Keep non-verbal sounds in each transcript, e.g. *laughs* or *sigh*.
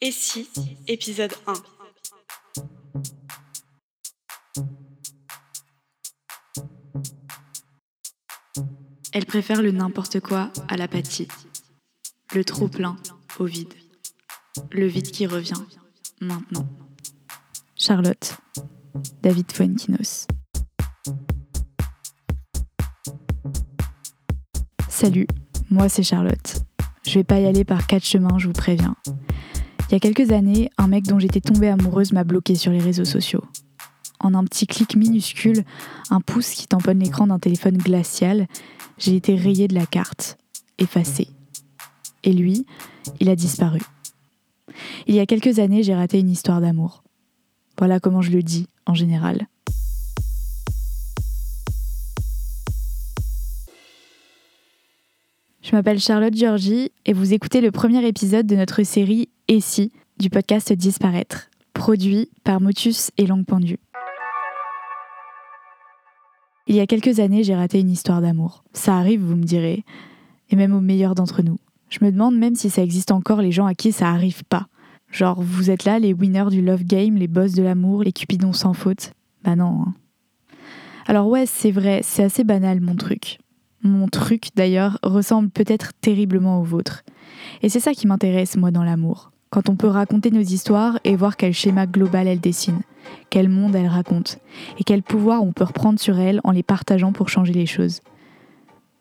Et si, épisode 1. Elle préfère le n'importe quoi à l'apathie, le trop plein au vide, le vide qui revient maintenant. Charlotte, David Fuenquinos. Salut, moi c'est Charlotte. Je vais pas y aller par quatre chemins, je vous préviens. Il y a quelques années, un mec dont j'étais tombée amoureuse m'a bloqué sur les réseaux sociaux. En un petit clic minuscule, un pouce qui tamponne l'écran d'un téléphone glacial, j'ai été rayée de la carte, effacée. Et lui, il a disparu. Il y a quelques années, j'ai raté une histoire d'amour. Voilà comment je le dis en général. Je m'appelle Charlotte Georgie et vous écoutez le premier épisode de notre série Et si du podcast Disparaître, produit par Motus et Langue Pendue. Il y a quelques années, j'ai raté une histoire d'amour. Ça arrive, vous me direz, et même aux meilleurs d'entre nous. Je me demande même si ça existe encore les gens à qui ça arrive pas. Genre, vous êtes là, les winners du love game, les boss de l'amour, les cupidons sans faute Bah non. Hein. Alors ouais, c'est vrai, c'est assez banal mon truc. Mon truc, d'ailleurs, ressemble peut-être terriblement au vôtre. Et c'est ça qui m'intéresse, moi, dans l'amour. Quand on peut raconter nos histoires et voir quel schéma global elles dessinent, quel monde elles racontent, et quel pouvoir on peut reprendre sur elles en les partageant pour changer les choses.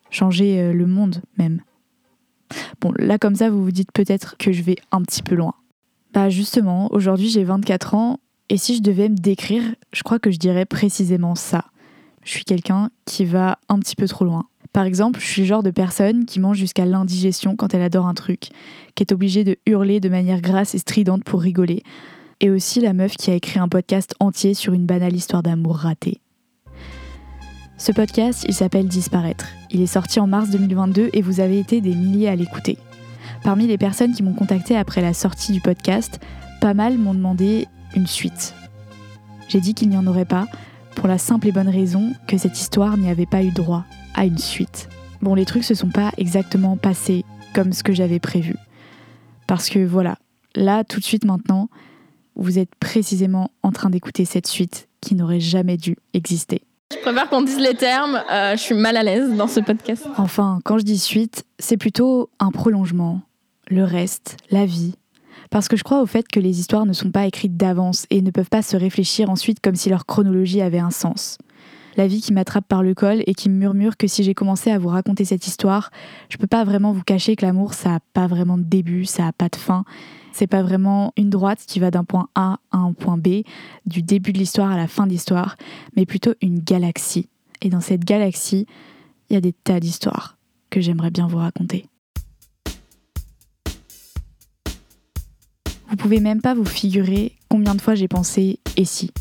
Changer euh, le monde, même. Bon, là, comme ça, vous vous dites peut-être que je vais un petit peu loin. Bah, justement, aujourd'hui, j'ai 24 ans, et si je devais me décrire, je crois que je dirais précisément ça. Je suis quelqu'un qui va un petit peu trop loin. Par exemple, je suis le genre de personne qui mange jusqu'à l'indigestion quand elle adore un truc, qui est obligée de hurler de manière grasse et stridente pour rigoler. Et aussi la meuf qui a écrit un podcast entier sur une banale histoire d'amour ratée. Ce podcast, il s'appelle Disparaître. Il est sorti en mars 2022 et vous avez été des milliers à l'écouter. Parmi les personnes qui m'ont contacté après la sortie du podcast, pas mal m'ont demandé une suite. J'ai dit qu'il n'y en aurait pas, pour la simple et bonne raison que cette histoire n'y avait pas eu droit à une suite. Bon, les trucs se sont pas exactement passés comme ce que j'avais prévu. Parce que voilà, là, tout de suite maintenant, vous êtes précisément en train d'écouter cette suite qui n'aurait jamais dû exister. Je préfère qu'on dise les termes, euh, je suis mal à l'aise dans ce podcast. Enfin, quand je dis suite, c'est plutôt un prolongement, le reste, la vie. Parce que je crois au fait que les histoires ne sont pas écrites d'avance et ne peuvent pas se réfléchir ensuite comme si leur chronologie avait un sens la vie qui m'attrape par le col et qui me murmure que si j'ai commencé à vous raconter cette histoire, je peux pas vraiment vous cacher que l'amour, ça a pas vraiment de début, ça a pas de fin. C'est pas vraiment une droite qui va d'un point A à un point B, du début de l'histoire à la fin de l'histoire, mais plutôt une galaxie. Et dans cette galaxie, il y a des tas d'histoires que j'aimerais bien vous raconter. Vous pouvez même pas vous figurer combien de fois j'ai pensé et si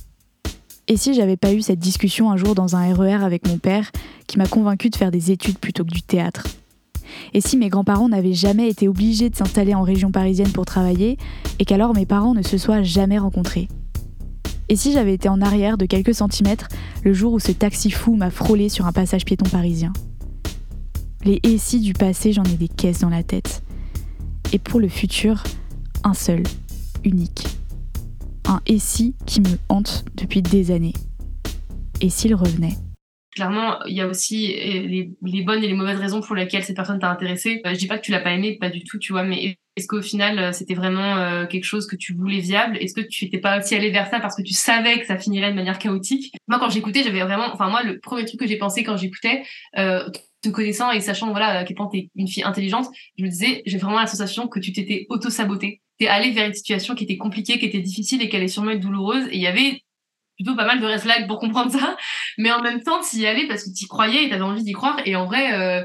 et si j'avais pas eu cette discussion un jour dans un RER e avec mon père qui m'a convaincu de faire des études plutôt que du théâtre? Et si mes grands-parents n'avaient jamais été obligés de s'installer en région parisienne pour travailler et qu'alors mes parents ne se soient jamais rencontrés? Et si j'avais été en arrière de quelques centimètres le jour où ce taxi fou m'a frôlé sur un passage piéton parisien? Les et si du passé, j'en ai des caisses dans la tête. Et pour le futur, un seul, unique un et qui me hante depuis des années. Et s'il revenait? Clairement, il y a aussi eh, les, bonnes et les mauvaises raisons pour lesquelles cette personne t'a intéressé. Euh, je dis pas que tu l'as pas aimé, pas du tout, tu vois, mais est-ce qu'au final, euh, c'était vraiment euh, quelque chose que tu voulais viable? Est-ce que tu n'étais pas aussi allé vers ça parce que tu savais que ça finirait de manière chaotique? Moi, quand j'écoutais, j'avais vraiment, enfin moi, le premier truc que j'ai pensé quand j'écoutais, te connaissant et sachant voilà à quel point t'es une fille intelligente, je me disais, j'ai vraiment la sensation que tu t'étais auto-sabotée t'es allé vers une situation qui était compliquée, qui était difficile et qui allait sûrement être douloureuse. Et il y avait plutôt pas mal de red pour comprendre ça. *laughs* Mais en même temps, t'y allais parce que t'y croyais et t'avais envie d'y croire. Et en vrai, euh,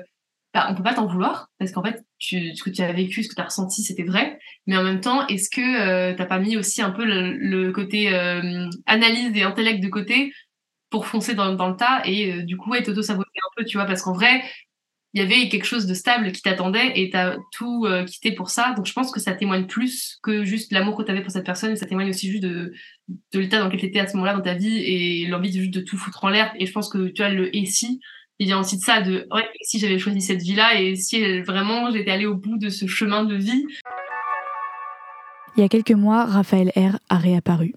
bah, on peut pas t'en vouloir parce qu'en fait, ce que tu as vécu, ce que tu as ressenti, c'était vrai. Mais en même temps, est-ce que euh, t'as pas mis aussi un peu le, côté euh, analyse et intellect de côté pour foncer dans, le tas et euh, du coup être auto-saboté un peu, tu vois, parce qu'en vrai, il y avait quelque chose de stable qui t'attendait et t'as tout euh, quitté pour ça. Donc je pense que ça témoigne plus que juste l'amour que t'avais pour cette personne, ça témoigne aussi juste de, de l'état dans lequel t'étais à ce moment-là dans ta vie et l'envie juste de tout foutre en l'air. Et je pense que tu as le et si, il vient aussi de ça, de ouais, si j'avais choisi cette vie-là et si vraiment j'étais allée au bout de ce chemin de vie? Il y a quelques mois, Raphaël R a réapparu.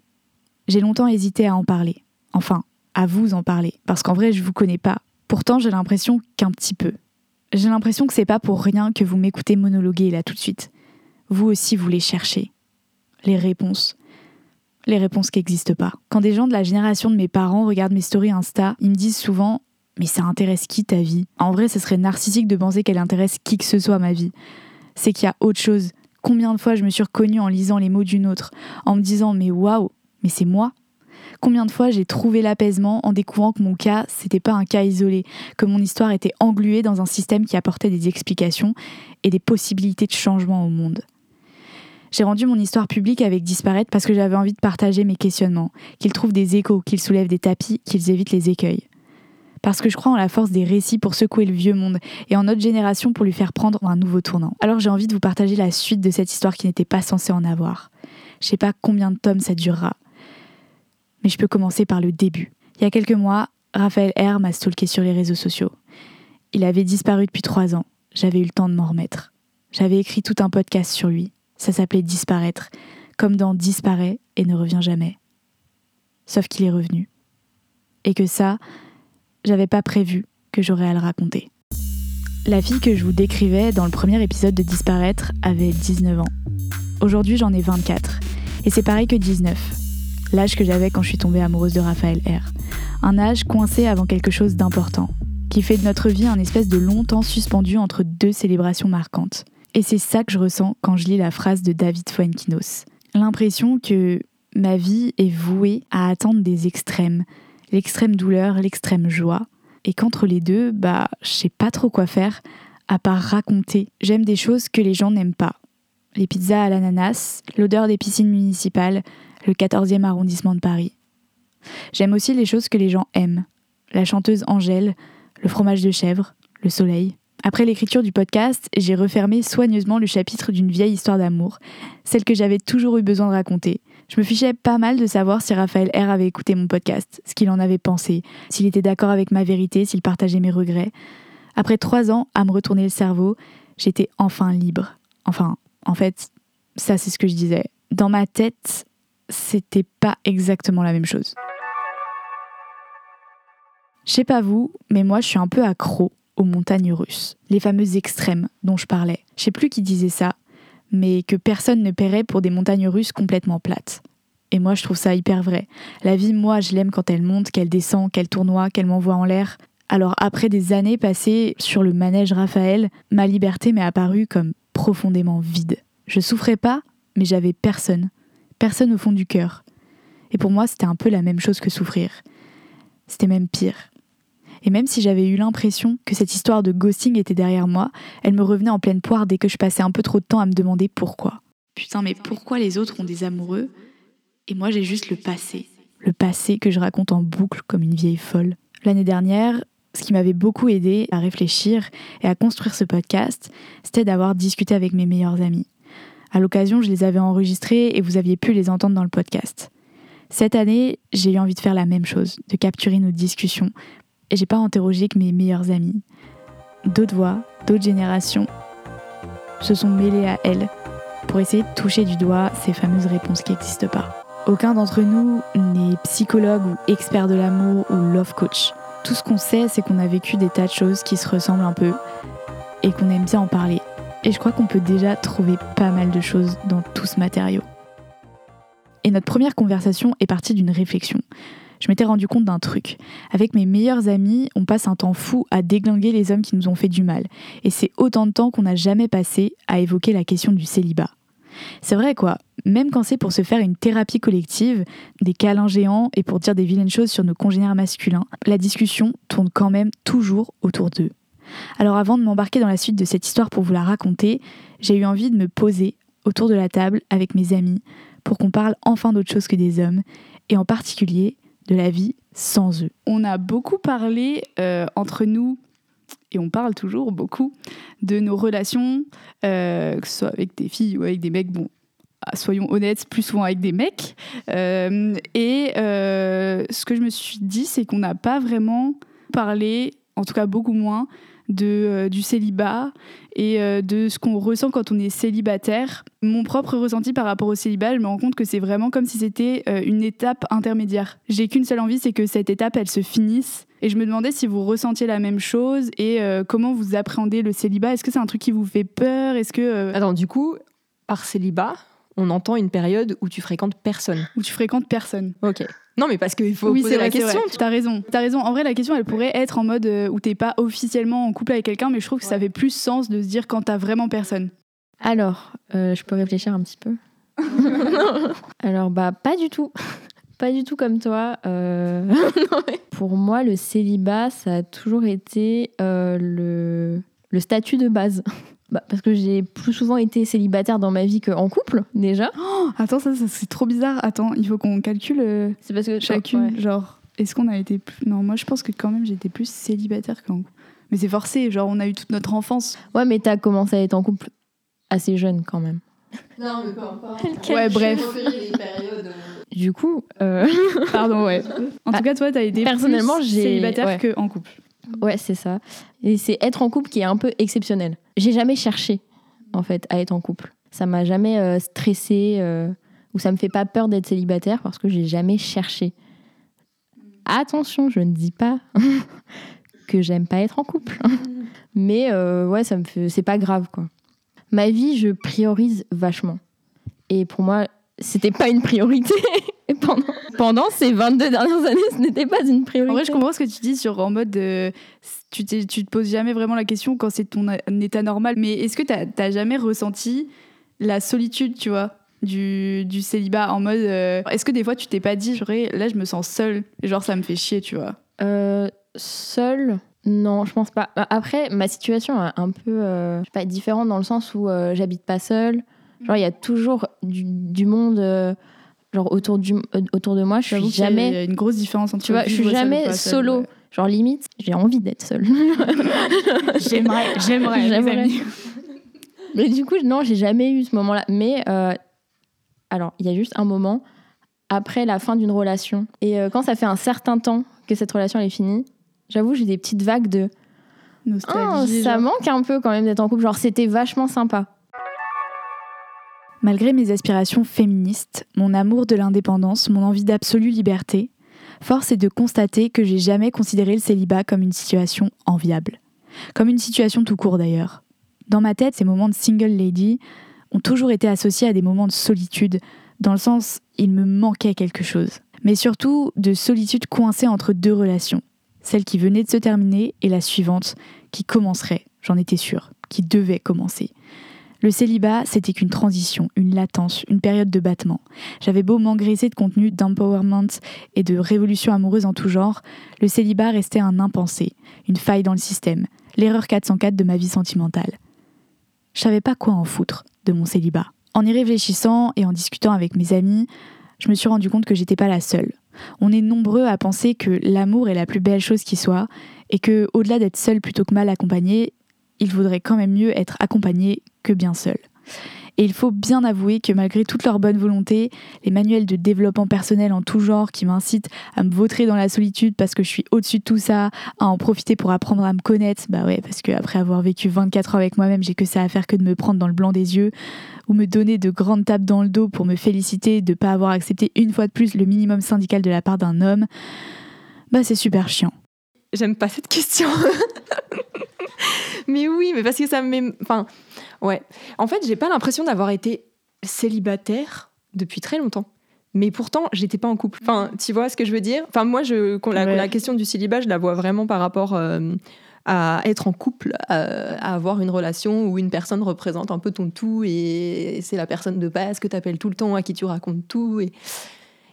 J'ai longtemps hésité à en parler. Enfin, à vous en parler. Parce qu'en vrai, je vous connais pas. Pourtant, j'ai l'impression qu'un petit peu. J'ai l'impression que c'est pas pour rien que vous m'écoutez monologuer là tout de suite. Vous aussi, vous les cherchez. Les réponses. Les réponses qui n'existent pas. Quand des gens de la génération de mes parents regardent mes stories Insta, ils me disent souvent Mais ça intéresse qui ta vie? En vrai, ce serait narcissique de penser qu'elle intéresse qui que ce soit ma vie. C'est qu'il y a autre chose. Combien de fois je me suis reconnue en lisant les mots d'une autre, en me disant Mais waouh, mais c'est moi Combien de fois j'ai trouvé l'apaisement en découvrant que mon cas, c'était pas un cas isolé, que mon histoire était engluée dans un système qui apportait des explications et des possibilités de changement au monde. J'ai rendu mon histoire publique avec Disparaître parce que j'avais envie de partager mes questionnements, qu'ils trouvent des échos, qu'ils soulèvent des tapis, qu'ils évitent les écueils. Parce que je crois en la force des récits pour secouer le vieux monde et en notre génération pour lui faire prendre un nouveau tournant. Alors j'ai envie de vous partager la suite de cette histoire qui n'était pas censée en avoir. Je sais pas combien de tomes ça durera, mais je peux commencer par le début. Il y a quelques mois, Raphaël R m'a stalké sur les réseaux sociaux. Il avait disparu depuis trois ans. J'avais eu le temps de m'en remettre. J'avais écrit tout un podcast sur lui. Ça s'appelait Disparaître, comme dans Disparaît et ne revient jamais. Sauf qu'il est revenu. Et que ça, j'avais pas prévu que j'aurais à le raconter. La fille que je vous décrivais dans le premier épisode de Disparaître avait 19 ans. Aujourd'hui, j'en ai 24. Et c'est pareil que 19 l'âge que j'avais quand je suis tombée amoureuse de Raphaël R. Un âge coincé avant quelque chose d'important, qui fait de notre vie un espèce de longtemps suspendu entre deux célébrations marquantes. Et c'est ça que je ressens quand je lis la phrase de David Fuenkinos. L'impression que ma vie est vouée à attendre des extrêmes, l'extrême douleur, l'extrême joie, et qu'entre les deux, bah, je sais pas trop quoi faire à part raconter. J'aime des choses que les gens n'aiment pas. Les pizzas à l'ananas, l'odeur des piscines municipales, le 14e arrondissement de Paris. J'aime aussi les choses que les gens aiment. La chanteuse Angèle, le fromage de chèvre, le soleil. Après l'écriture du podcast, j'ai refermé soigneusement le chapitre d'une vieille histoire d'amour, celle que j'avais toujours eu besoin de raconter. Je me fichais pas mal de savoir si Raphaël R avait écouté mon podcast, ce qu'il en avait pensé, s'il était d'accord avec ma vérité, s'il partageait mes regrets. Après trois ans à me retourner le cerveau, j'étais enfin libre. Enfin, en fait, ça c'est ce que je disais. Dans ma tête, c'était pas exactement la même chose. Je sais pas vous, mais moi je suis un peu accro aux montagnes russes, les fameuses extrêmes dont je parlais. Je sais plus qui disait ça, mais que personne ne paierait pour des montagnes russes complètement plates. Et moi je trouve ça hyper vrai. La vie, moi je l'aime quand elle monte, qu'elle descend, qu'elle tournoie, qu'elle m'envoie en l'air. Alors après des années passées sur le manège Raphaël, ma liberté m'est apparue comme profondément vide. Je souffrais pas, mais j'avais personne personne au fond du cœur. Et pour moi, c'était un peu la même chose que souffrir. C'était même pire. Et même si j'avais eu l'impression que cette histoire de ghosting était derrière moi, elle me revenait en pleine poire dès que je passais un peu trop de temps à me demander pourquoi. Putain, mais pourquoi les autres ont des amoureux et moi j'ai juste le passé? Le passé que je raconte en boucle comme une vieille folle. L'année dernière, ce qui m'avait beaucoup aidé à réfléchir et à construire ce podcast, c'était d'avoir discuté avec mes meilleurs amis. À l'occasion, je les avais enregistrés et vous aviez pu les entendre dans le podcast. Cette année, j'ai eu envie de faire la même chose, de capturer nos discussions. Et j'ai pas interrogé que mes meilleurs amis. D'autres voix, d'autres générations se sont mêlées à elles pour essayer de toucher du doigt ces fameuses réponses qui n'existent pas. Aucun d'entre nous n'est psychologue ou expert de l'amour ou love coach. Tout ce qu'on sait, c'est qu'on a vécu des tas de choses qui se ressemblent un peu et qu'on aime bien en parler. Et je crois qu'on peut déjà trouver pas mal de choses dans tout ce matériau. Et notre première conversation est partie d'une réflexion. Je m'étais rendu compte d'un truc. Avec mes meilleurs amis, on passe un temps fou à déglinguer les hommes qui nous ont fait du mal. Et c'est autant de temps qu'on n'a jamais passé à évoquer la question du célibat. C'est vrai quoi, même quand c'est pour se faire une thérapie collective, des câlins géants et pour dire des vilaines choses sur nos congénères masculins, la discussion tourne quand même toujours autour d'eux. Alors avant de m'embarquer dans la suite de cette histoire pour vous la raconter, j'ai eu envie de me poser autour de la table avec mes amis pour qu'on parle enfin d'autre chose que des hommes, et en particulier de la vie sans eux. On a beaucoup parlé euh, entre nous, et on parle toujours beaucoup, de nos relations, euh, que ce soit avec des filles ou avec des mecs. Bon, ah, soyons honnêtes, plus souvent avec des mecs. Euh, et ce que je me suis dit, c'est qu'on n'a pas vraiment parlé, en tout cas beaucoup moins, de, euh, du célibat et euh, de ce qu'on ressent quand on est célibataire. Mon propre ressenti par rapport au célibat, je me rends compte que c'est vraiment comme si c'était euh, une étape intermédiaire. J'ai qu'une seule envie, c'est que cette étape, elle se finisse. Et je me demandais si vous ressentiez la même chose et comment vous appréhendez le célibat. Est-ce que c'est un truc qui vous fait peur? Est-ce que Attends, du coup, par célibat, on entend une période où tu fréquentes personne. Où tu fréquentes personne. Ok. Non, mais parce qu'il faut oui, poser la question. T'as raison. T'as raison. En vrai, la question, elle pourrait être en mode euh, où t'es pas officiellement en couple avec quelqu'un, mais je trouve que ça fait plus sens de se dire quand t'as vraiment personne. Alors, euh, je peux réfléchir un petit peu? *laughs* Alors, bah, pas du tout. Pas du tout comme toi. Euh, *laughs* pour moi, le célibat, ça a toujours été le... le statut de base. *laughs* Bah, parce que j'ai plus souvent été célibataire dans ma vie qu'en couple, déjà. Oh, attends, ça, c'est trop bizarre. Attends, il faut qu'on calcule euh, c'est parce que chacune. Genre, est-ce qu'on a été plus. Non, moi je pense que quand même j'étais plus célibataire qu'en couple. Mais c'est forcé, genre on a eu toute notre enfance. Ouais, mais t'as commencé à être en couple assez jeune quand même. Non, mais peu importe. ouais, bref. Euh. Du coup. Euh... *laughs* Pardon, ouais. En tout cas, toi, t'as été Personnellement, plus célibataire ouais. qu'en couple. Ouais, c'est ça. Et c'est être en couple qui est un peu exceptionnel. J'ai jamais cherché, en fait, à être en couple. Ça m'a jamais euh, stressé euh, ou ça me fait pas peur d'être célibataire parce que j'ai jamais cherché. Attention, je ne dis pas *laughs* que j'aime pas être en couple. *laughs* Mais euh, ouais, ça me fait... c'est pas grave, quoi. Ma vie, je priorise vachement. Et pour moi, c'était pas une priorité. *laughs* pendant, pendant ces 22 dernières années, ce n'était pas une priorité. En vrai, je comprends ce que tu dis sur en mode tu, tu te poses jamais vraiment la question quand c'est ton état normal. Mais est-ce que tu n'as jamais ressenti la solitude, tu vois du, du célibat en mode euh, est-ce que des fois tu t'es pas dit là je me sens seule genre ça me fait chier tu vois euh, seule? Non je pense pas après ma situation est un peu euh, pas différente dans le sens où euh, j'habite pas seule genre il y a toujours du, du monde genre autour, du, euh, autour de moi, je suis jamais. Il y a une grosse différence entre. Tu vois, je suis jamais solo. Genre limite, j'ai envie d'être seule. *laughs* j'aimerais, j'aimerais, j'aimerais. Mais du coup, non, j'ai jamais eu ce moment-là. Mais euh, alors, il y a juste un moment après la fin d'une relation et euh, quand ça fait un certain temps que cette relation est finie, j'avoue, j'ai des petites vagues de nostalgie. Oh, ça manque un peu quand même d'être en couple. Genre, c'était vachement sympa. Malgré mes aspirations féministes, mon amour de l'indépendance, mon envie d'absolue liberté, force est de constater que j'ai jamais considéré le célibat comme une situation enviable. Comme une situation tout court d'ailleurs. Dans ma tête, ces moments de single lady ont toujours été associés à des moments de solitude, dans le sens il me manquait quelque chose. Mais surtout de solitude coincée entre deux relations. Celle qui venait de se terminer et la suivante, qui commencerait, j'en étais sûre, qui devait commencer. Le célibat, c'était qu'une transition, une latence, une période de battement. J'avais beau m'engraisser de contenu d'empowerment et de révolution amoureuse en tout genre, le célibat restait un impensé, une faille dans le système, l'erreur 404 de ma vie sentimentale. Je savais pas quoi en foutre de mon célibat. En y réfléchissant et en discutant avec mes amis, je me suis rendu compte que j'étais pas la seule. On est nombreux à penser que l'amour est la plus belle chose qui soit et que, au-delà d'être seul plutôt que mal accompagné, il vaudrait quand même mieux être accompagné que bien seul. Et il faut bien avouer que malgré toute leur bonne volonté, les manuels de développement personnel en tout genre qui m'incitent à me vautrer dans la solitude parce que je suis au-dessus de tout ça, à en profiter pour apprendre à me connaître, bah ouais, parce qu'après avoir vécu 24 ans avec moi-même, j'ai que ça à faire que de me prendre dans le blanc des yeux, ou me donner de grandes tapes dans le dos pour me féliciter de ne pas avoir accepté une fois de plus le minimum syndical de la part d'un homme, bah c'est super chiant. J'aime pas cette question. *laughs* mais oui, mais parce que ça me met. Enfin, ouais. En fait, j'ai pas l'impression d'avoir été célibataire depuis très longtemps. Mais pourtant, j'étais pas en couple. Enfin, tu vois ce que je veux dire? Enfin, moi, je, la, la, question du célibat, je la vois vraiment par rapport euh, à être en couple, euh, à, avoir une relation où une personne représente un peu ton tout et c'est la personne de base que tu appelles tout le temps, à qui tu racontes tout. Et,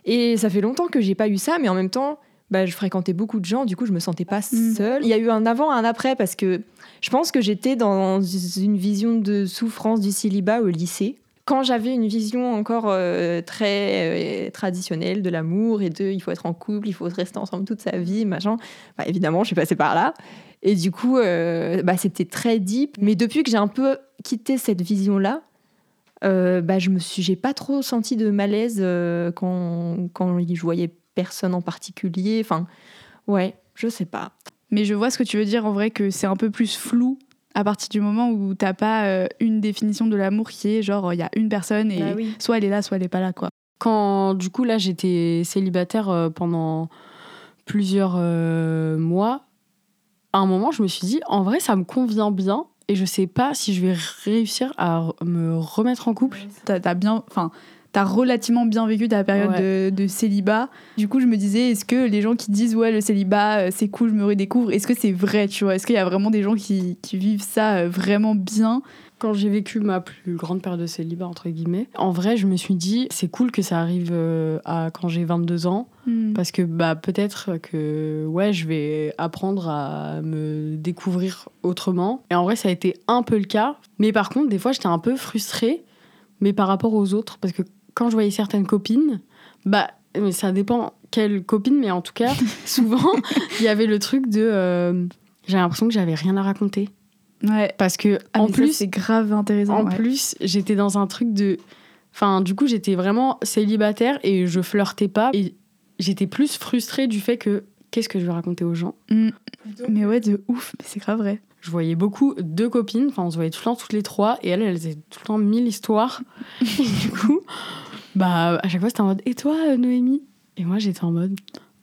et ça fait longtemps que j'ai pas eu ça, mais en même temps, bah, je fréquentais beaucoup de gens, du coup, je me sentais pas mm. seule. Il y a eu un avant, un après, parce que je pense que j'étais dans une vision de souffrance du célibat au lycée. Quand j'avais une vision encore euh, très euh, traditionnelle de l'amour et de il faut être en couple, il faut rester ensemble toute sa vie, machin, bah, évidemment, je suis passée par là. Et du coup, euh, bah, c'était très deep. Mais depuis que j'ai un peu quitté cette vision-là, bah, je me suis, j'ai pas trop senti de malaise quand, quand je voyais personne en particulier. Enfin, ouais, je sais pas. Mais je vois ce que tu veux dire en vrai que c'est un peu plus flou à partir du moment où t'as pas euh, une définition de l'amour qui est genre il y a une personne et Bah oui. soit elle est là, soit elle est pas là quoi. Quand du coup là j'étais célibataire euh, pendant plusieurs euh, mois, à un moment je me suis dit en vrai ça me convient bien et je sais pas si je vais réussir à me remettre en couple. T'as as bien, enfin, t'as relativement bien vécu ta période de, de célibat. Du coup, je me disais, est-ce que les gens qui disent ouais le célibat euh, c'est cool, je me redécouvre, est-ce que c'est vrai, tu vois? Est-ce qu'il y a vraiment des gens qui, qui vivent ça euh, vraiment bien? Quand j'ai vécu ma plus grande période de célibat entre guillemets, en vrai je me suis dit c'est cool que ça arrive euh, à quand j'ai 22 ans. Parce que bah peut-être que ouais je vais apprendre à me découvrir autrement. Et en vrai ça a été un peu le cas. Mais par contre des fois j'étais un peu frustrée mais par rapport aux autres. Parce que quand je voyais certaines copines bah mais ça dépend quelle copine mais en tout cas *laughs* souvent il y avait le truc de euh, j'ai l'impression que j'avais rien à raconter Ouais. parce que Ah, en plus c'est grave intéressant. en ouais. plus, j'étais dans un truc de. Enfin, du coup, j'étais vraiment célibataire et je flirtais pas. Et j'étais plus frustrée du fait que qu'est-ce que je vais raconter aux gens? Mm. Mais ouais, de ouf, mais c'est grave vrai. Je voyais beaucoup deux copines, enfin, on se voyait tout le temps toutes les trois, et elles, elles faisaient tout le temps mille histoires. *laughs* et du coup, bah, à chaque fois, c'était en mode Et toi, euh, Noémie? Et moi, j'étais en mode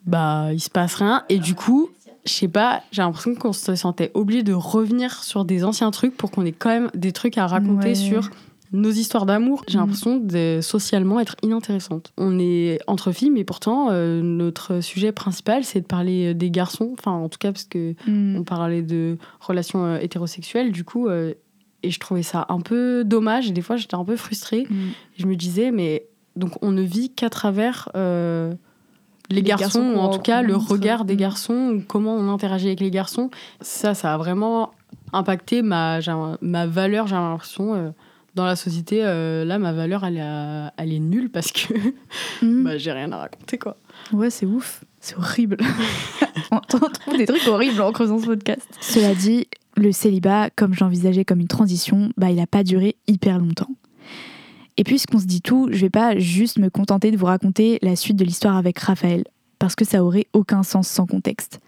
Bah, il se passe rien. Et du coup, je sais pas, j'ai l'impression qu'on se sentait obligé de revenir sur des anciens trucs pour qu'on ait quand même des trucs à raconter Ouais. sur nos histoires d'amour. J'ai Mm. l'impression de socialement être inintéressante. On est entre filles, mais pourtant, euh, notre sujet principal, c'est de parler des garçons. Enfin, en tout cas, parce que Mm. on parlait de relations euh, hétérosexuelles, du coup, euh, et je trouvais ça un peu dommage. Et des fois, j'étais un peu frustrée. Mm. Je me disais, mais donc on ne vit qu'à travers euh, les, Les garçons, garçons ou en tout cas le regard des garçons, ou comment on interagit avec les garçons. Ça, ça a vraiment impacté ma, ma valeur, j'ai l'impression. Dans la société, euh, là, ma valeur, elle est, à- elle est nulle parce que *laughs* *laughs* Mm. bah, j'ai rien à raconter, quoi. Ouais, c'est ouf. C'est horrible. *laughs* On trouve des trucs horribles en creusant ce podcast. Cela dit, le célibat, comme j'envisageais comme une transition, bah, il n'a pas duré hyper longtemps. Et puisqu'on se dit tout, je vais pas juste me contenter de vous raconter la suite de l'histoire avec Raphaël, parce que ça aurait aucun sens sans contexte.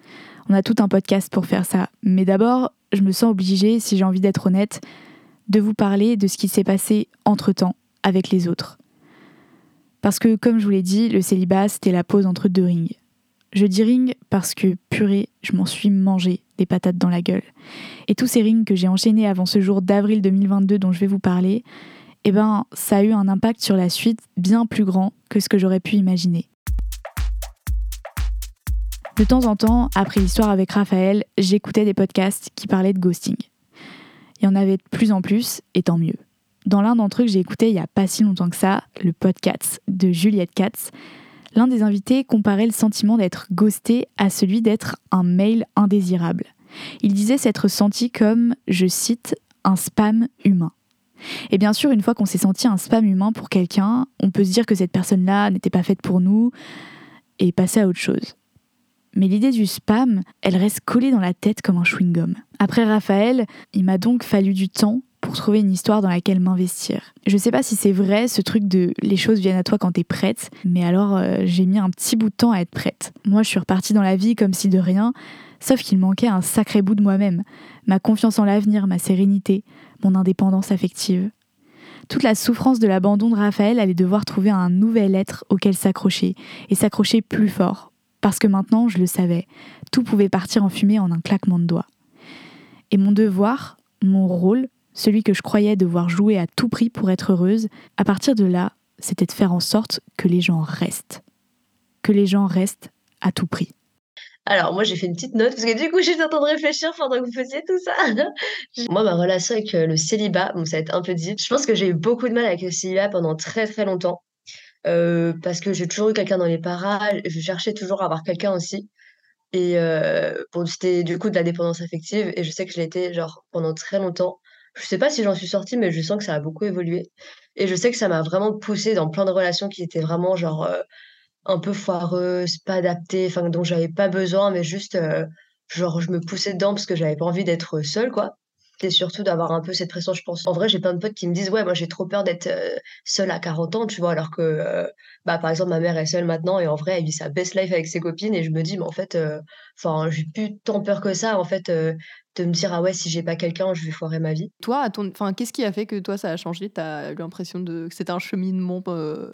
On a tout un podcast pour faire ça. Mais d'abord, je me sens obligée, si j'ai envie d'être honnête, de vous parler de ce qui s'est passé entre-temps avec les autres. Parce que, comme je vous l'ai dit, le célibat, c'était la pause entre deux rings. Je dis ring parce que, purée, je m'en suis mangé des patates dans la gueule. Et tous ces rings que j'ai enchaînés avant ce jour d'avril 2022 dont je vais vous parler, eh ben, ça a eu un impact sur la suite bien plus grand que ce que j'aurais pu imaginer. De temps en temps, après l'histoire avec Raphaël, j'écoutais des podcasts qui parlaient de ghosting. Il y en avait de plus en plus, et tant mieux. Dans l'un d'entre eux que j'ai écouté il y a pas si longtemps que ça, le podcast de Juliette Katz, l'un des invités comparait le sentiment d'être ghosté à celui d'être un mail indésirable. Il disait s'être senti comme, je cite, un spam humain. Et bien sûr, une fois qu'on s'est senti un spam humain pour quelqu'un, on peut se dire que cette personne-là n'était pas faite pour nous et passer à autre chose. Mais l'idée du spam, elle reste collée dans la tête comme un chewing-gum. Après Raphaël, il m'a donc fallu du temps pour trouver une histoire dans laquelle m'investir. Je sais pas si c'est vrai ce truc de les choses viennent à toi quand t'es prête, mais alors euh, j'ai mis un petit bout de temps à être prête. Moi je suis repartie dans la vie comme si de rien, sauf qu'il manquait un sacré bout de moi-même, ma confiance en l'avenir, ma sérénité, mon indépendance affective. Toute la souffrance de l'abandon de Raphaël allait devoir trouver un nouvel être auquel s'accrocher, et s'accrocher plus fort, parce que maintenant je le savais, tout pouvait partir en fumée en un claquement de doigts. Et mon devoir, mon rôle, celui que je croyais devoir jouer à tout prix pour être heureuse, à partir de là, c'était de faire en sorte que les gens restent. Que les gens restent à tout prix. Alors, moi, j'ai fait une petite note parce que du coup, j'étais en train de réfléchir pendant que vous faisiez tout ça. *laughs* moi, ma relation avec euh, le célibat, ça va être un peu deep. Je pense que j'ai eu beaucoup de mal avec le célibat pendant très très longtemps. Euh, parce que j'ai toujours eu quelqu'un dans les parages. Je cherchais toujours à avoir quelqu'un aussi. Et euh, bon, c'était du coup de la dépendance affective. Et je sais que je été genre pendant très longtemps. Je sais pas si j'en suis sortie, mais je sens que ça a beaucoup évolué. Et je sais que ça m'a vraiment poussée dans plein de relations qui étaient vraiment genre euh, un peu foireuses, pas adaptées, enfin dont j'avais pas besoin, mais juste euh, genre je me poussais dedans parce que j'avais pas envie d'être seule, quoi. Et surtout d'avoir un peu cette pression, je pense. En vrai, j'ai plein de potes qui me disent ouais, moi j'ai trop peur d'être euh, seule à 40 ans, tu vois, alors que euh, bah par exemple ma mère est seule maintenant et en vrai elle vit sa best life avec ses copines et je me dis mais en fait euh, enfin j'ai plus tant peur que ça en fait de me dire ah ouais si j'ai pas quelqu'un je vais foirer ma vie. Toi, enfin qu'est-ce qui a fait que toi ça a changé? T'as eu l'impression de que c'était un cheminement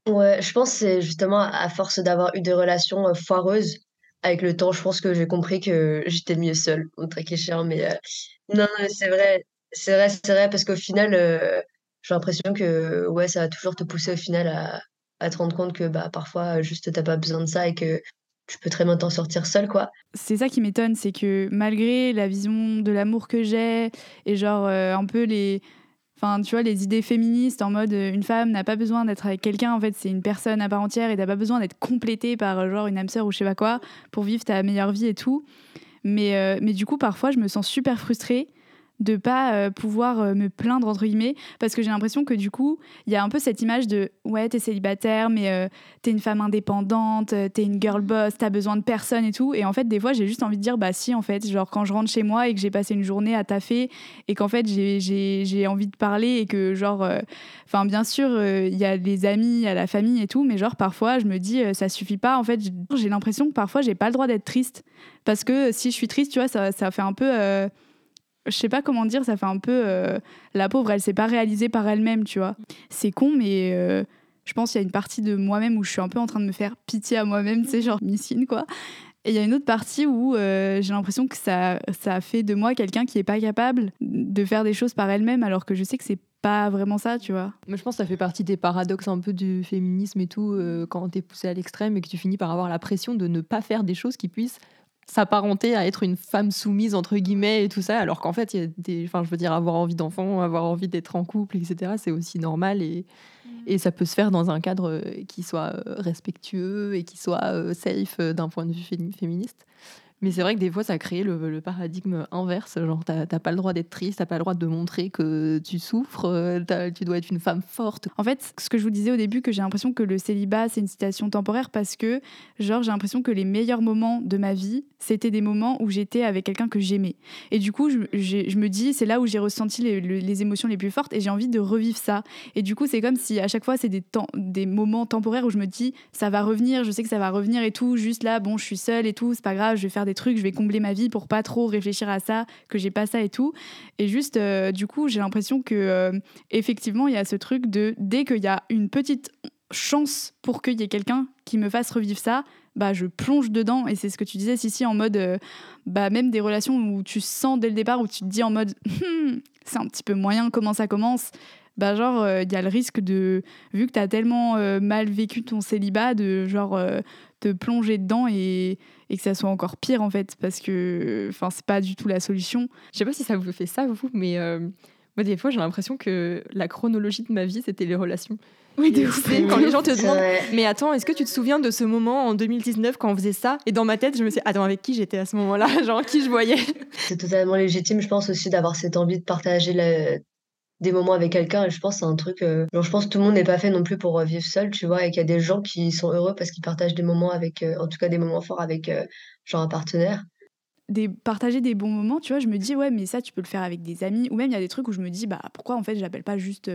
Ouais, je pense c'est justement à force d'avoir eu des relations foireuses avec le temps, je pense que j'ai compris que j'étais mieux seule, cliché, hein, mais non, non, c'est vrai, c'est vrai, c'est vrai, parce qu'au final, j'ai l'impression que ouais, ça va toujours te pousser au final à, te rendre compte que bah, parfois, juste, t'as pas besoin de ça et que tu peux très bien t'en sortir seule, quoi. C'est ça qui m'étonne, c'est que malgré la vision de l'amour que j'ai et genre un peu les Enfin, tu vois, les idées féministes en mode une femme n'a pas besoin d'être avec quelqu'un, en fait, c'est une personne à part entière et t'as pas besoin d'être complétée par genre une âme sœur ou je sais pas quoi pour vivre ta meilleure vie et tout. Mais, mais du coup, parfois, je me sens super frustrée de pas euh, pouvoir euh, me plaindre entre guillemets parce que j'ai l'impression que du coup il y a un peu cette image de ouais t'es célibataire mais euh, t'es une femme indépendante t'es une girl boss t'as besoin de personne et tout. Et en fait des fois j'ai juste envie de dire bah si en fait genre quand je rentre chez moi et que j'ai passé une journée à taffer et qu'en fait j'ai envie de parler et que genre enfin bien sûr il y a les amis il y a la famille et tout mais genre parfois je me dis ça suffit pas. En fait j'ai l'impression que parfois j'ai pas le droit d'être triste. Parce que si je suis triste tu vois ça, ça fait un peu je sais pas comment dire, ça fait un peu euh, la pauvre, elle s'est pas réalisée par elle-même, tu vois. C'est con, mais euh, je pense qu'il y a une partie de moi-même où je suis un peu en train de me faire pitié à moi-même, tu sais, genre missine, quoi. Et il y a une autre partie où euh, j'ai l'impression que ça, ça fait de moi quelqu'un qui est pas capable de faire des choses par elle-même, alors que je sais que c'est pas vraiment ça, tu vois. Mais je pense que ça fait partie des paradoxes un peu du féminisme et tout, quand t'es poussé à l'extrême et que tu finis par avoir la pression de ne pas faire des choses qui puissent s'apparenter à être une femme soumise entre guillemets et tout ça alors qu'en fait il y a des enfin je veux dire avoir envie d'enfant avoir envie d'être en couple etc c'est aussi normal et, mm. et ça peut se faire dans un cadre euh, qui soit euh, respectueux et qui soit euh, safe d'un point de vue féministe mais c'est vrai que des fois, ça crée le, le paradigme inverse. Genre, t'as pas le droit d'être triste, t'as pas le droit de montrer que tu souffres, euh, tu dois être une femme forte. En fait, ce que je vous disais au début, que j'ai l'impression que le célibat, c'est une situation temporaire parce que, genre, j'ai l'impression que les meilleurs moments de ma vie, c'était des moments où j'étais avec quelqu'un que j'aimais. Et du coup, je, je me dis, c'est là où j'ai ressenti les, les, émotions les plus fortes et j'ai envie de revivre ça. Et du coup, c'est comme si à chaque fois, c'est des, des moments temporaires où je me dis, ça va revenir, je sais que ça va revenir et tout. Juste là, bon, je suis seule et tout, c'est pas grave, je vais faire des trucs, je vais combler ma vie pour pas trop réfléchir à ça, que j'ai pas ça et tout. Et juste, euh, du coup, j'ai l'impression que euh, effectivement, il y a ce truc de dès qu'il y a une petite chance pour qu'il y ait quelqu'un qui me fasse revivre ça, bah je plonge dedans et c'est ce que tu disais Sissi en mode euh, bah même des relations où tu sens dès le départ où tu te dis en mode *laughs* hmm, c'est un petit peu moyen comment ça commence? Bah genre il y a le risque de vu que tu as tellement mal vécu ton célibat de genre te plonger dedans et, et, que ça soit encore pire en fait parce que enfin c'est pas du tout la solution. Je sais pas si ça vous fait ça vous mais euh, moi des fois j'ai l'impression que la chronologie de ma vie c'était les relations. Oui, de ouf. Quand les gens te demandent, mais attends, est-ce que tu te souviens de ce moment en 2019 quand on faisait ça? Et dans ma tête, je me suis attends, avec qui j'étais à ce moment-là? *laughs* Genre, qui je voyais? C'est totalement légitime, je pense aussi, d'avoir cette envie de partager la, des moments avec quelqu'un et je pense c'est un truc euh, genre je pense que tout le monde n'est pas fait non plus pour euh, vivre seul tu vois et qu'il y a des gens qui sont heureux parce qu'ils partagent des moments avec euh, en tout cas des moments forts avec genre un partenaire. Des partager des bons moments tu vois je me dis ouais mais ça tu peux le faire avec des amis. Ou même il y a des trucs où je me dis bah pourquoi en fait j'appelle pas juste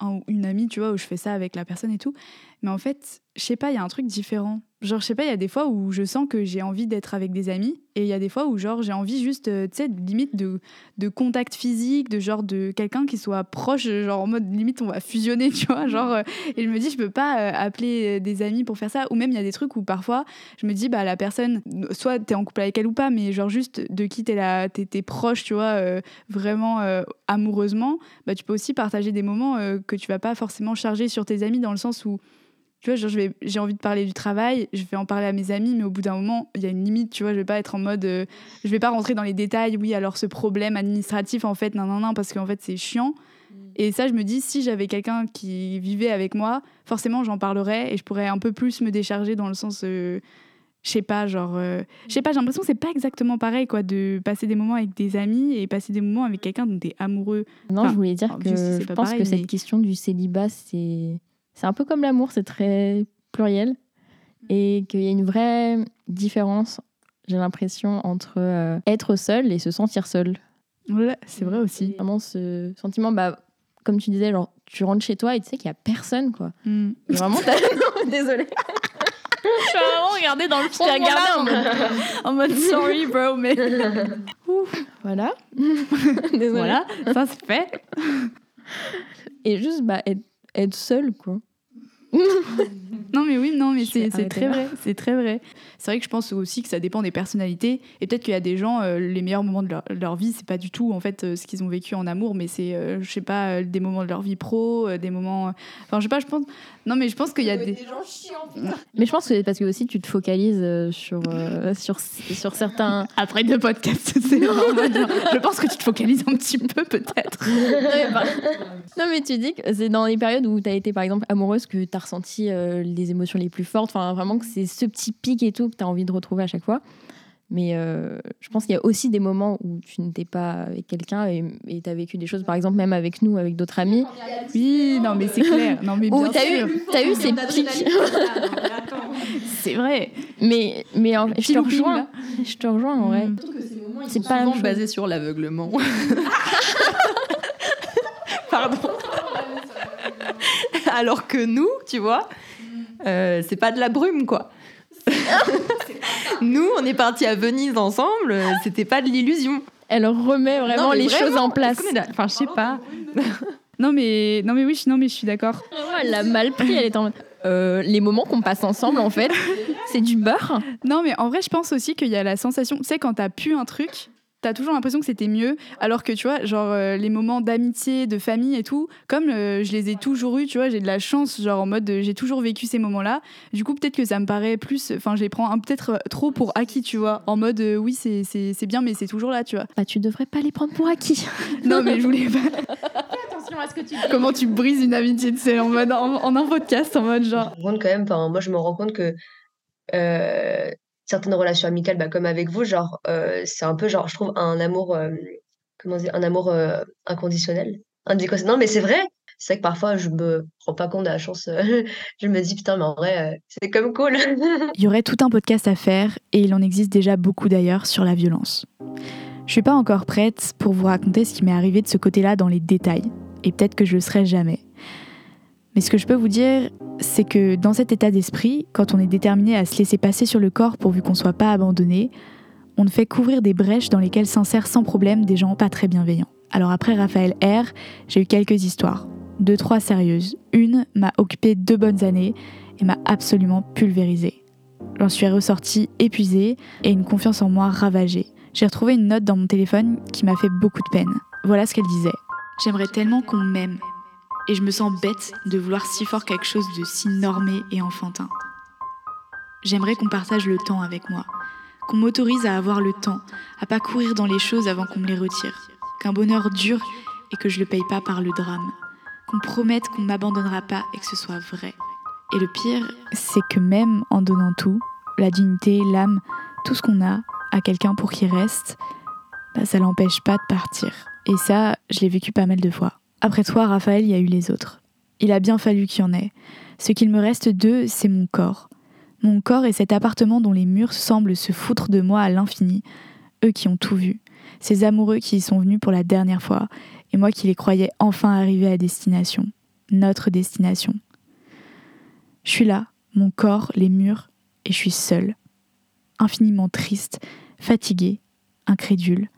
un une amie tu vois où je fais ça avec la personne et tout. Mais en fait je sais pas il y a un truc différent Genre, je sais pas, il y a des fois où je sens que j'ai envie d'être avec des amis, et il y a des fois où, genre, j'ai envie juste, euh, tu sais, limite de, de contact physique, de genre de quelqu'un qui soit proche, genre en mode limite on va fusionner, *laughs* tu vois. Genre, euh, et je me dis, je peux pas euh, appeler des amis pour faire ça. Ou même, il y a des trucs où parfois, je me dis, bah, la personne, soit t'es en couple avec elle ou pas, mais genre juste de qui t'es là, t'es proche, tu vois, vraiment amoureusement, bah, tu peux aussi partager des moments que tu vas pas forcément charger sur tes amis dans le sens où tu vois, j'ai envie de parler du travail, je vais en parler à mes amis, mais au bout d'un moment, il y a une limite, tu vois, je vais pas être en mode, euh, je vais pas rentrer dans les détails, oui, alors ce problème administratif, en fait, non, non, non, parce qu'en fait, c'est chiant. Mm. Et ça, je me dis, si j'avais quelqu'un qui vivait avec moi, forcément, j'en parlerais et je pourrais un peu plus me décharger dans le sens, euh, je sais pas, genre, euh, je sais pas, j'ai l'impression que c'est pas exactement pareil, quoi, de passer des moments avec des amis et passer des moments avec quelqu'un dont t'es amoureux. Non, je voulais dire que je pense que cette question du célibat, c'est c'est un peu comme l'amour, c'est très pluriel. Et qu'il y a une vraie différence, j'ai l'impression, entre euh, être seul et se sentir seul. Ouais, c'est vrai aussi. Vraiment ce sentiment, bah, comme tu disais, genre, tu rentres chez toi et tu sais qu'il y a personne, quoi. Mm. Et vraiment, t'as... *laughs* non, désolée. *laughs* Je suis vraiment regardée dans le fond. Je t'ai regardé en mode, en mode sorry, bro, mais *laughs* voilà. Désolée. voilà, ça c'est fait. Et juste, bah, être, être seule, quoi. Non, mais oui, non, mais c'est très là. vrai. C'est très vrai. C'est vrai que je pense aussi que ça dépend des personnalités. Et peut-être qu'il y a des gens, euh, les meilleurs moments de leur, leur vie, c'est pas du tout en fait euh, ce qu'ils ont vécu en amour, mais c'est, euh, je sais pas, euh, des moments de leur vie pro, euh, des moments. Enfin, je sais pas, je pense. Non, mais je pense qu'il y a des. Mais je pense que c'est parce que aussi tu te focalises euh, sur, euh, sur, sur certains. Après deux podcasts, c'est *laughs* Je pense que tu te focalises un petit peu, peut-être. non, mais tu dis que c'est dans les périodes où tu as été par exemple amoureuse que tu as ressenti euh, les émotions les plus fortes. Enfin, vraiment que c'est ce petit pic et tout que tu as envie de retrouver à chaque fois. Mais euh, je pense qu'il y a aussi des moments où tu n'étais pas avec quelqu'un et tu as vécu des choses, par exemple, même avec nous, avec d'autres amis, Oui, non, mais c'est clair. Non, mais où bien tu as sûr. eu, t'as eu ces pics. *laughs* C'est vrai. mais mais en- je te rejoins. Je te rejoins en vrai. Mm. C'est pas chose. basé sur l'aveuglement. *laughs* *laughs* Pardon. *laughs* Alors que nous, tu vois, euh, c'est pas de la brume, quoi. *laughs* nous, on est partis à Venise ensemble, euh, c'était pas de l'illusion. Elle remet vraiment Non, les choses en place. Enfin, je sais pas. *laughs* Non, mais, non, mais oui, je- non, mais je suis d'accord. Elle l'a mal pris. Elle est en euh, les moments qu'on passe ensemble, en fait, c'est du beurre. Non, mais en vrai, je pense aussi qu'il y a la sensation, tu sais, quand t'as pu un truc, t'as toujours l'impression que c'était mieux, alors que tu vois, genre euh, les moments d'amitié, de famille et tout, comme euh, je les ai toujours eus, tu vois, j'ai de la chance, genre en mode euh, j'ai toujours vécu ces moments-là. Du coup, peut-être que ça me paraît plus, enfin, je les prends peut-être trop pour acquis, tu vois, en mode euh, oui, c'est- c'est c'est bien, mais c'est toujours là, tu vois. Bah, tu devrais pas les prendre pour acquis. *laughs* Non, mais je voulais pas. *laughs* Attention à ce que tu Comment tu brises une amitié, tu sais, en mode en, en un podcast, en mode Je genre. me rends compte quand même, moi je me rends compte que euh, certaines relations amicales, bah, comme avec vous, genre, euh, c'est un peu genre, je trouve, un amour, euh, comment dire, un amour euh, inconditionnel. Non, mais c'est vrai. C'est vrai que parfois je me rends pas compte de la chance. euh, *laughs* je me dis, putain, mais en vrai, c'est comme cool. *laughs* Il y aurait tout un podcast à faire et il en existe déjà beaucoup d'ailleurs sur la violence. Je suis pas encore prête pour vous raconter ce qui m'est arrivé de ce côté-là dans les détails et peut-être que je le serai jamais. Mais ce que je peux vous dire, c'est que dans cet état d'esprit, quand on est déterminé à se laisser passer sur le corps pourvu qu'on soit pas abandonné, on ne fait couvrir des brèches dans lesquelles s'insèrent sans problème des gens pas très bienveillants. Alors après Raphaël R, j'ai eu quelques histoires, deux trois sérieuses. Une m'a occupé deux bonnes années et m'a absolument pulvérisée. J'en suis ressortie épuisée et une confiance en moi ravagée. J'ai retrouvé une note dans mon téléphone qui m'a fait beaucoup de peine. Voilà ce qu'elle disait. J'aimerais tellement qu'on m'aime. Et je me sens bête de vouloir si fort quelque chose de si normé et enfantin. J'aimerais qu'on partage le temps avec moi. Qu'on m'autorise à avoir le temps, à pas courir dans les choses avant qu'on me les retire. Qu'un bonheur dure et que je le paye pas par le drame. Qu'on promette qu'on m'abandonnera pas et que ce soit vrai. Et le pire, c'est que même en donnant tout, la dignité, l'âme, tout ce qu'on a à quelqu'un pour qu'il reste, bah, ça l'empêche pas de partir. Et ça, je l'ai vécu pas mal de fois. Après toi, Raphaël, il y a eu les autres. Il a bien fallu qu'il y en ait. Ce qu'il me reste d'eux, c'est mon corps. Mon corps est cet appartement dont les murs semblent se foutre de moi à l'infini. Eux qui ont tout vu. Ces amoureux qui y sont venus pour la dernière fois. Et moi qui les croyais enfin arrivés à destination. Notre destination. Je suis là, mon corps, les murs, et je suis seule. Infiniment triste, fatiguée, incrédule.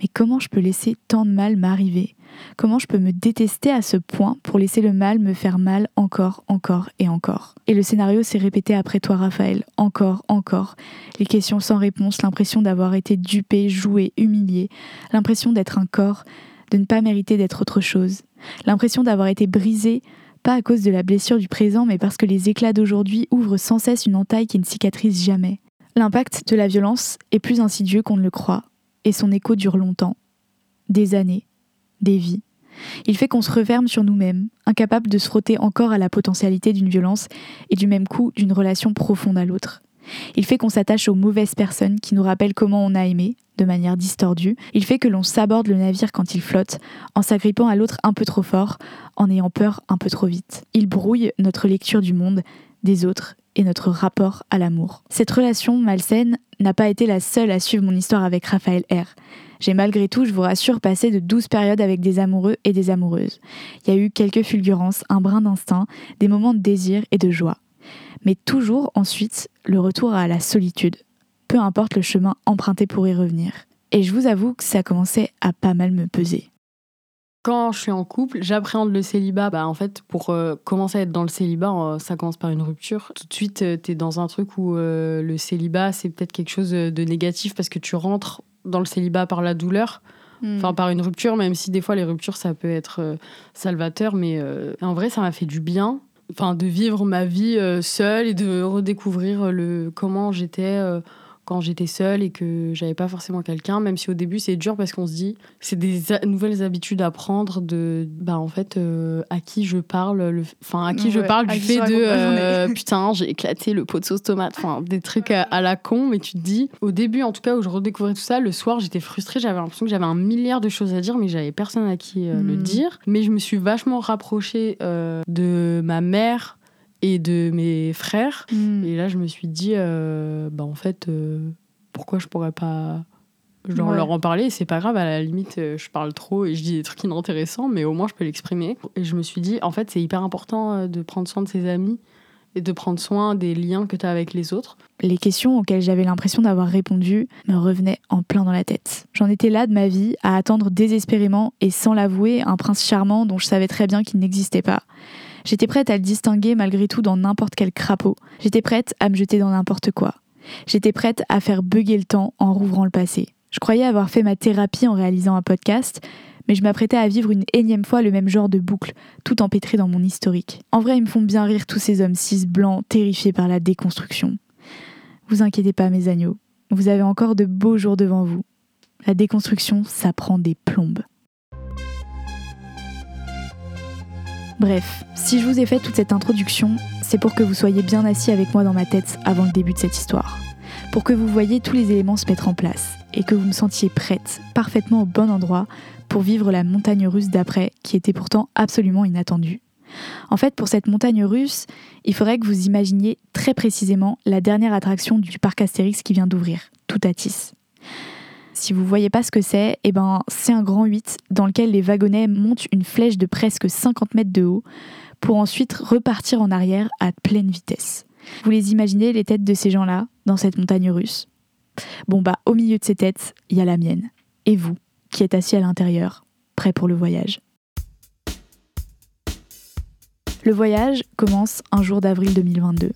Mais comment je peux laisser tant de mal m'arriver? Comment je peux me détester à ce point pour laisser le mal me faire mal encore, encore et encore? Et le scénario s'est répété après toi, Raphaël. Encore, encore. Les questions sans réponse, l'impression d'avoir été dupé, joué, humilié, l'impression d'être un corps, de ne pas mériter d'être autre chose, l'impression d'avoir été brisé, pas à cause de la blessure du présent, mais parce que les éclats d'aujourd'hui ouvrent sans cesse une entaille qui ne cicatrise jamais. L'impact de la violence est plus insidieux qu'on ne le croit, et son écho dure longtemps. Des années, des vies. Il fait qu'on se referme sur nous-mêmes, incapables de se frotter encore à la potentialité d'une violence et du même coup d'une relation profonde à l'autre. Il fait qu'on s'attache aux mauvaises personnes qui nous rappellent comment on a aimé, de manière distordue. Il fait que l'on s'aborde le navire quand il flotte, en s'agrippant à l'autre un peu trop fort, en ayant peur un peu trop vite. Il brouille notre lecture du monde, des autres et notre rapport à l'amour. Cette relation malsaine n'a pas été la seule à suivre mon histoire avec Raphaël R. J'ai malgré tout, je vous rassure, passé de douze périodes avec des amoureux et des amoureuses. Il y a eu quelques fulgurances, un brin d'instinct, des moments de désir et de joie. Mais toujours ensuite, le retour à la solitude, peu importe le chemin emprunté pour y revenir. Et je vous avoue que ça commençait à pas mal me peser. Quand je suis en couple, j'appréhende le célibat. Bah, en fait, pour euh, commencer à être dans le célibat, euh, ça commence par une rupture. Tout de suite, euh, tu es dans un truc où le célibat, c'est peut-être quelque chose de négatif parce que tu rentres dans le célibat par la douleur. Hmm. Enfin, par une rupture, même si des fois les ruptures, ça peut être salvateur. Mais en vrai, ça m'a fait du bien. Enfin, de vivre ma vie seule et de redécouvrir le, comment j'étais quand j'étais seule et que j'avais pas forcément quelqu'un, même si au début c'est dur parce qu'on se dit c'est des nouvelles habitudes à prendre de bah en fait euh, à qui je parle enfin à qui je parle du fait de euh, putain j'ai éclaté le pot de sauce tomate enfin des trucs à, la con mais tu te dis au début en tout cas où je redécouvrais tout ça le soir j'étais frustrée j'avais l'impression que j'avais un milliard de choses à dire mais j'avais personne à qui euh, le hmm. dire mais je me suis vachement rapprochée de ma mère et de mes frères. Hmm. Et là, je me suis dit, euh, bah, en fait, euh, pourquoi je pourrais pas leur en parler? C'est pas grave, à la limite, euh, je parle trop et je dis des trucs inintéressants, mais au moins, je peux l'exprimer. Et je me suis dit, en fait, c'est hyper important de prendre soin de ses amis et de prendre soin des liens que tu as avec les autres. Les questions auxquelles j'avais l'impression d'avoir répondu me revenaient en plein dans la tête. J'en étais là de ma vie à attendre désespérément et sans l'avouer un prince charmant dont je savais très bien qu'il n'existait pas. J'étais prête à le distinguer malgré tout dans n'importe quel crapaud. J'étais prête à me jeter dans n'importe quoi. J'étais prête à faire bugger le temps en rouvrant le passé. Je croyais avoir fait ma thérapie en réalisant un podcast, mais je m'apprêtais à vivre une énième fois le même genre de boucle, tout empêtré dans mon historique. En vrai, ils me font bien rire tous ces hommes cis blancs terrifiés par la déconstruction. Vous inquiétez pas, mes agneaux, vous avez encore de beaux jours devant vous. La déconstruction, ça prend des plombes. Bref, si je vous ai fait toute cette introduction, c'est pour que vous soyez bien assis avec moi dans ma tête avant le début de cette histoire. Pour que vous voyez tous les éléments se mettre en place et que vous me sentiez prête, parfaitement au bon endroit, pour vivre la montagne russe d'après, qui était pourtant absolument inattendue. En fait, pour cette montagne russe, il faudrait que vous imaginiez très précisément la dernière attraction du parc Astérix qui vient d'ouvrir, Toutatis. Si vous voyez pas ce que c'est, eh ben, c'est un grand 8 dans lequel les wagonnets montent une flèche de presque 50 mètres de haut pour ensuite repartir en arrière à pleine vitesse. Vous les imaginez, les têtes de ces gens-là, dans cette montagne russe? Bon bah, au milieu de ces têtes, il y a la mienne. Et vous, qui êtes assis à l'intérieur, prêt pour le voyage? Le voyage commence un jour d'avril 2022.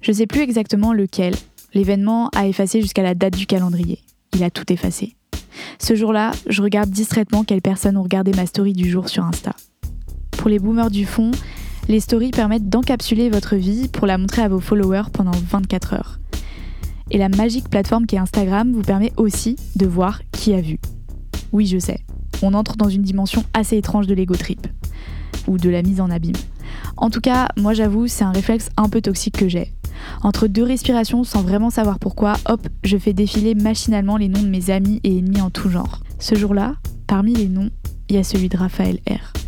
Je sais plus exactement lequel. L'événement a effacé jusqu'à la date du calendrier il a tout effacé. Ce jour-là, je regarde distraitement quelles personnes ont regardé ma story du jour sur Insta. Pour les boomers du fond, les stories permettent d'encapsuler votre vie pour la montrer à vos followers pendant 24 heures. Et la magique plateforme qui est Instagram vous permet aussi de voir qui a vu. Oui, je sais, on entre dans une dimension assez étrange de l'ego trip, ou de la mise en abîme. En tout cas, moi j'avoue, c'est un réflexe un peu toxique que j'ai. Entre deux respirations, sans vraiment savoir pourquoi, hop, je fais défiler machinalement les noms de mes amis et ennemis en tout genre. Ce jour-là, parmi les noms, il y a celui de Raphaël R.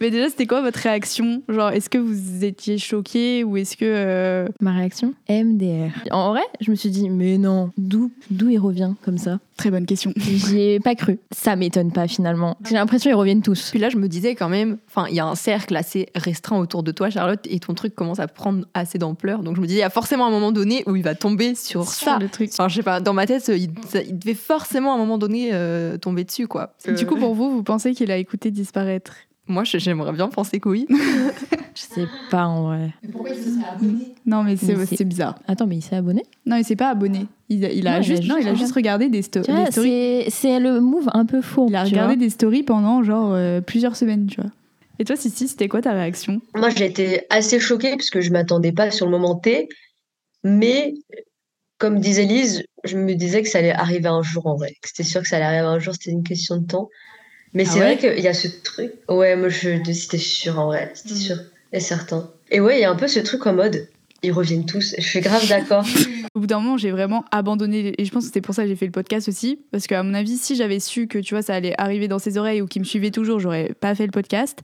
Mais déjà, c'était quoi votre réaction? Genre, est-ce que vous étiez choqué ou est-ce que. Euh, Ma réaction? MDR. En vrai, je me suis dit, mais non, d'où d'où il revient comme ça? Très bonne question. *laughs* J'y ai pas cru. Ça m'étonne pas finalement. J'ai l'impression qu'ils reviennent tous. Puis là, je me disais quand même, enfin, il y a un cercle assez restreint autour de toi, Charlotte, et ton truc commence à prendre assez d'ampleur. Donc je me disais, il y a forcément un moment donné où il va tomber sur, ça. Le truc. Enfin, je sais pas, dans ma tête, il, devait forcément à un moment donné euh, tomber dessus, quoi. Du coup, pour vous, vous pensez qu'il a écouté disparaître? Moi, j'aimerais bien penser que oui. *laughs* je sais pas en vrai. Mais pourquoi il se serait abonné Non, mais c'est bizarre. Attends, mais il s'est abonné? Non, il s'est pas abonné. Il a, il a juste, non, il a juste regardé des, stories. C'est le move un peu faux. Il a regardé des stories pendant genre euh, plusieurs semaines, tu vois. Et toi, Sissi, c'était quoi ta réaction? Moi, j'ai été assez choquée parce que je m'attendais pas sur le moment T. Mais comme disait Lise, je me disais que ça allait arriver un jour en vrai. C'était sûr que ça allait arriver un jour, c'était une question de temps. Mais ah c'est vrai qu'il y a ce truc. Ouais, moi, je, c'était sûr en vrai. C'était mm. sûr et certain. Et ouais, il y a un peu ce truc en mode. Ils reviennent tous. Je suis grave d'accord. *laughs* Au bout d'un moment, j'ai vraiment abandonné. Et je pense que c'était pour ça que j'ai fait le podcast aussi. Parce qu'à mon avis, si j'avais su que tu vois, ça allait arriver dans ses oreilles ou qu'il me suivait toujours, j'aurais pas fait le podcast.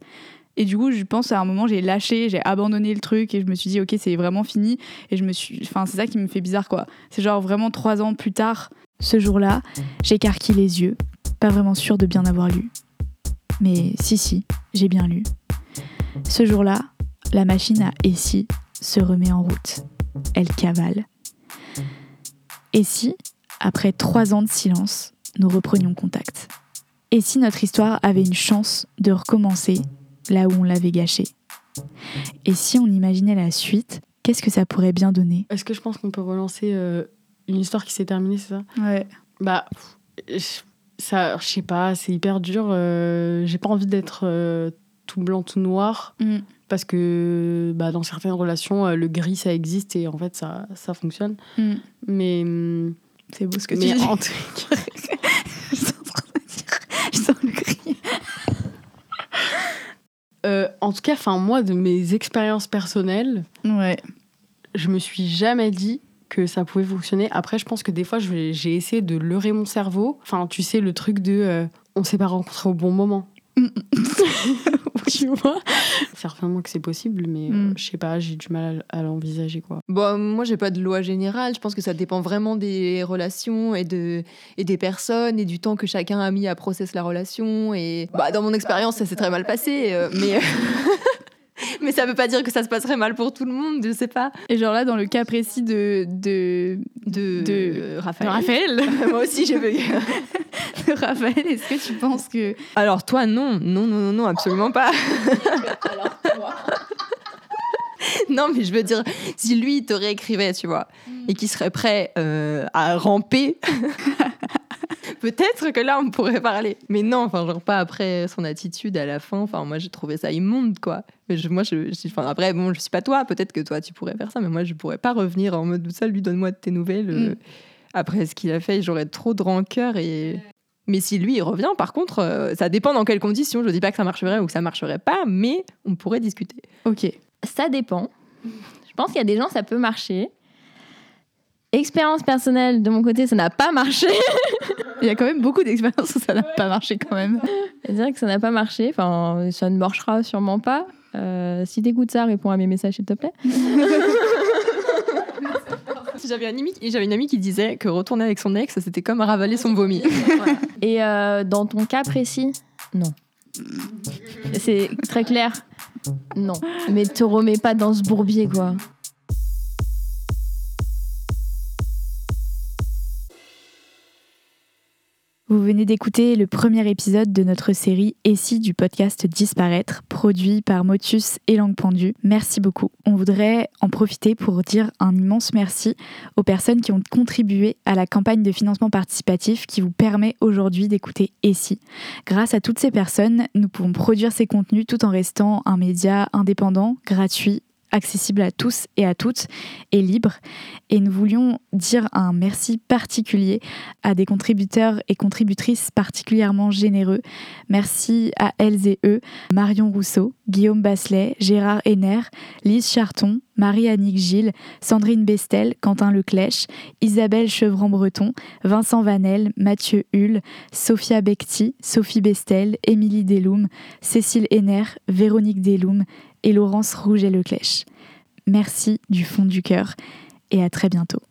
Et du coup, je pense à un moment, j'ai lâché, j'ai abandonné le truc et je me suis dit, ok, c'est vraiment fini. Et je me suis. Enfin, c'est ça qui me fait bizarre, quoi. C'est genre vraiment trois ans plus tard, Ce jour-là, j'écarquille les yeux, pas vraiment sûre de bien avoir lu. Mais si, si, j'ai bien lu. Ce jour-là, la machine à Essie se remet en route. Elle cavale. Et si, après trois ans de silence, nous reprenions contact Et si notre histoire avait une chance de recommencer là où on l'avait gâchée? Et si on imaginait la suite, qu'est-ce que ça pourrait bien donner? Est-ce que je pense qu'on peut relancer euh, une histoire qui s'est terminée, c'est ça? Ouais. Bah, ça, je sais pas, c'est hyper dur. Euh, j'ai pas envie d'être euh, tout blanc, tout noir. Mm. Parce que bah, dans certaines relations, le gris, ça existe et en fait, ça, ça fonctionne. Mm. Mais. hum, C'est beau ce que mais tu dis. en *laughs* tout cas- je suis en train de dire. Je sens le cri. *laughs* Euh, en tout cas, enfin moi, de mes expériences personnelles, Ouais. je me suis jamais dit que ça pouvait fonctionner. Après, je pense que des fois, j'ai essayé de leurrer mon cerveau. Enfin, tu sais, le truc de euh, on s'est pas rencontrés au bon moment. *laughs* tu vois? Certainement que c'est possible, mais euh, Mm. je sais pas, j'ai du mal à, à l'envisager, quoi. Bon, moi, j'ai pas de loi générale. Je pense que ça dépend vraiment des relations et, de, et des personnes et du temps que chacun a mis à process la relation. Et bah, dans mon expérience, ça s'est très mal passé. euh, mais, *laughs* mais ça veut pas dire que ça se passerait mal pour tout le monde, je sais pas. Et genre là, dans le cas précis de, de, De, De- Raphaël. de Raphaël, *laughs* moi aussi, j'ai bugué. de Raphaël, est-ce que tu penses que Alors, toi, non. Non, non, non, non, absolument pas. *laughs* Non, mais je veux dire, si lui, il te réécrivait, tu vois, et qu'il serait prêt euh, à ramper, *laughs* peut-être que là, on pourrait parler. Mais non, enfin, genre pas après son attitude à la fin. Enfin, moi, j'ai trouvé ça immonde, quoi. Mais je- moi, je, je- enfin, après, bon, je suis pas toi. Peut-être que toi, tu pourrais faire ça, mais moi, je pourrais pas revenir en mode ça. Lui, donne-moi de tes nouvelles. euh, Mm. après ce qu'il a fait, j'aurais trop de rancœur et. Mais si lui il revient, par contre, euh, ça dépend dans quelles conditions. Je dis pas que ça marcherait ou que ça marcherait pas, mais on pourrait discuter. Ok. Ça dépend. Je pense qu'il y a des gens, ça peut marcher. Expérience personnelle, de mon côté, ça n'a pas marché. *laughs* Il y a quand même beaucoup d'expériences où ça n'a pas marché quand même. Je dirais que ça n'a pas marché. Enfin, ça ne marchera sûrement pas. Euh, si t'écoutes ça, réponds à mes messages, s'il te plaît. *laughs* J'avais un ami, j'avais une amie qui disait que retourner avec son ex, c'était comme ravaler son vomi. *laughs* Et euh, dans ton cas précis, non. C'est très clair. Non. Mais te remets pas dans ce bourbier, quoi. Vous venez d'écouter le premier épisode de notre série Et si du podcast Disparaître, produit par Motus et Langue Pendue. Merci beaucoup. On voudrait en profiter pour dire un immense merci aux personnes qui ont contribué à la campagne de financement participatif qui vous permet aujourd'hui d'écouter Et si. Grâce à toutes ces personnes, nous pouvons produire ces contenus tout en restant un média indépendant, gratuit accessible à tous et à toutes et libre. Et nous voulions dire un merci particulier à des contributeurs et contributrices particulièrement généreux. Merci à elles et eux, Marion Rousseau, Guillaume Basselet, Gérard Henner, Lise Charton, Marie-Annick Gilles, Sandrine Bestel, Quentin Leclèche, Isabelle Chevran-Breton, Vincent Vanel, Mathieu Hull, Sophia Becti, Sophie Bestel, Émilie Deloum, Cécile Henner, Véronique Deloum et Laurence Rouget-Leclèche. Merci du fond du cœur et à très bientôt.